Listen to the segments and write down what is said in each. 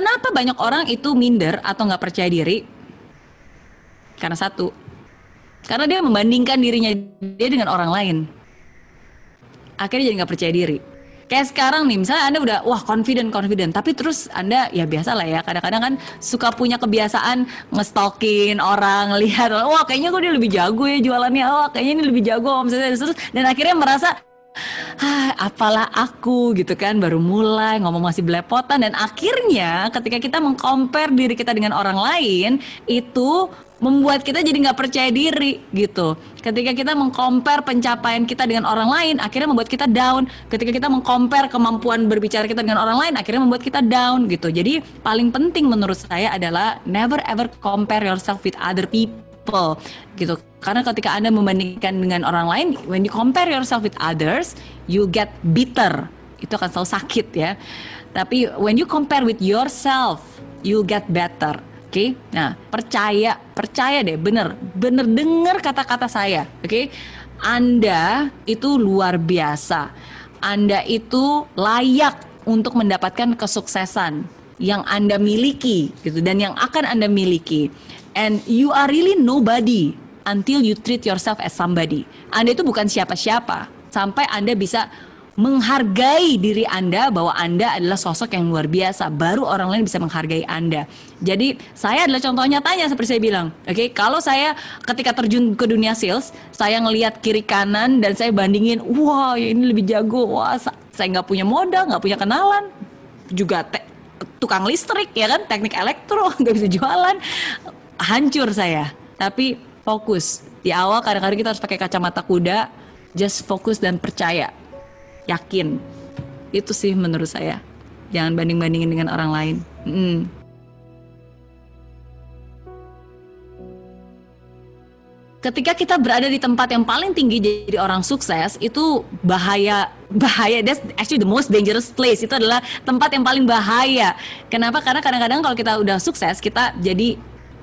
Kenapa banyak orang itu minder atau nggak percaya diri? Karena satu, karena dia membandingkan dirinya dia dengan orang lain. Akhirnya jadi nggak percaya diri. Kayak sekarang nih, misalnya Anda udah wah confident confident, tapi terus Anda ya biasa lah ya, kadang-kadang kan suka punya kebiasaan ngestalkin orang, lihat wah kayaknya kok dia lebih jago ya jualannya, wah kayaknya ini lebih jago misalnya terus dan akhirnya merasa ah, apalah aku gitu kan baru mulai ngomong masih belepotan dan akhirnya ketika kita mengcompare diri kita dengan orang lain itu membuat kita jadi nggak percaya diri gitu. Ketika kita mengcompare pencapaian kita dengan orang lain, akhirnya membuat kita down. Ketika kita mengcompare kemampuan berbicara kita dengan orang lain, akhirnya membuat kita down gitu. Jadi paling penting menurut saya adalah never ever compare yourself with other people gitu. Karena ketika Anda membandingkan dengan orang lain, when you compare yourself with others, you get bitter. Itu akan selalu sakit ya. Tapi when you compare with yourself, you get better Oke, okay? nah percaya, percaya deh, bener, bener denger kata-kata saya. Oke, okay? Anda itu luar biasa. Anda itu layak untuk mendapatkan kesuksesan yang Anda miliki, gitu, dan yang akan Anda miliki. And you are really nobody until you treat yourself as somebody. Anda itu bukan siapa-siapa sampai Anda bisa menghargai diri Anda bahwa Anda adalah sosok yang luar biasa. Baru orang lain bisa menghargai Anda. Jadi saya adalah contoh nyatanya seperti saya bilang. Oke, okay? kalau saya ketika terjun ke dunia sales, saya ngelihat kiri kanan dan saya bandingin, wah ini lebih jago, wah saya nggak punya modal, nggak punya kenalan, juga te tukang listrik ya kan, teknik elektro nggak bisa jualan, hancur saya. Tapi fokus. Di awal kadang-kadang kita harus pakai kacamata kuda, just fokus dan percaya. Yakin. Itu sih menurut saya. Jangan banding bandingin dengan orang lain. Mm. ketika kita berada di tempat yang paling tinggi jadi orang sukses itu bahaya bahaya. That's actually the most dangerous place. Itu adalah tempat yang paling bahaya. Kenapa? Karena kadang-kadang kalau kita udah sukses kita jadi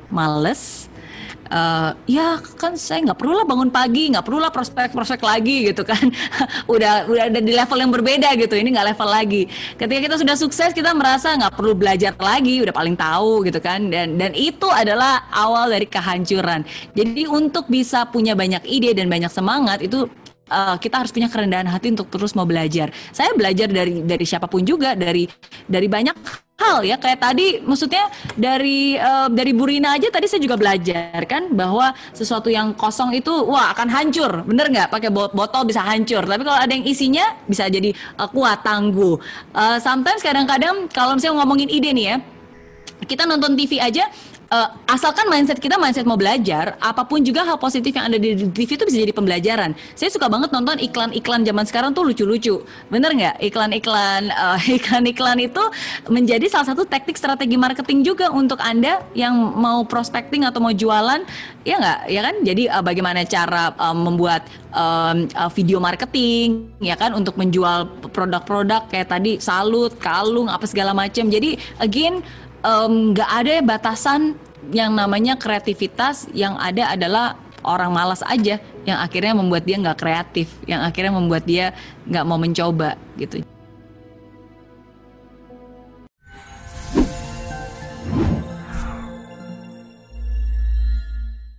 males uh, ya kan saya nggak perlu lah bangun pagi nggak perlu lah prospek-prospek lagi gitu kan. Udah udah ada di level yang berbeda gitu ini nggak level lagi. Ketika kita sudah sukses kita merasa nggak perlu belajar lagi udah paling tahu gitu kan. Dan dan itu adalah awal dari kehancuran. Jadi untuk bisa punya banyak ide dan banyak semangat itu uh, kita harus punya kerendahan hati untuk terus mau belajar. Saya belajar dari dari siapa pun juga, dari dari banyak hal ya. Kayak tadi maksudnya dari uh, dari Burina aja tadi saya juga belajar kan bahwa sesuatu yang kosong itu wah akan hancur. Bener nggak? Pakai botol bisa hancur. Tapi kalau ada yang isinya bisa jadi uh, kuat tangguh. Uh, sometimes kadang-kadang kalau misalnya ngomongin ide nih ya kita nonton TV aja uh, asalkan mindset kita mindset mau belajar, apa pun juga hal positif yang ada di TV itu bisa jadi pembelajaran. Saya suka banget nonton iklan-iklan zaman sekarang tuh lucu-lucu, bener nggak? Iklan-iklan uh, iklan-iklan itu menjadi salah satu teknik strategi marketing juga untuk anda yang mau prospecting atau mau jualan, ya nggak? Ya kan? Jadi uh, bagaimana cara uh, membuat um, uh, video marketing, ya kan? Untuk menjual produk-produk kayak tadi salut, kalung, apa segala macam. Jadi again nggak um, ada batasan. Yang namanya kreativitas yang ada adalah orang malas aja. Yang akhirnya membuat dia nggak kreatif. Yang akhirnya membuat dia nggak mau mencoba gitu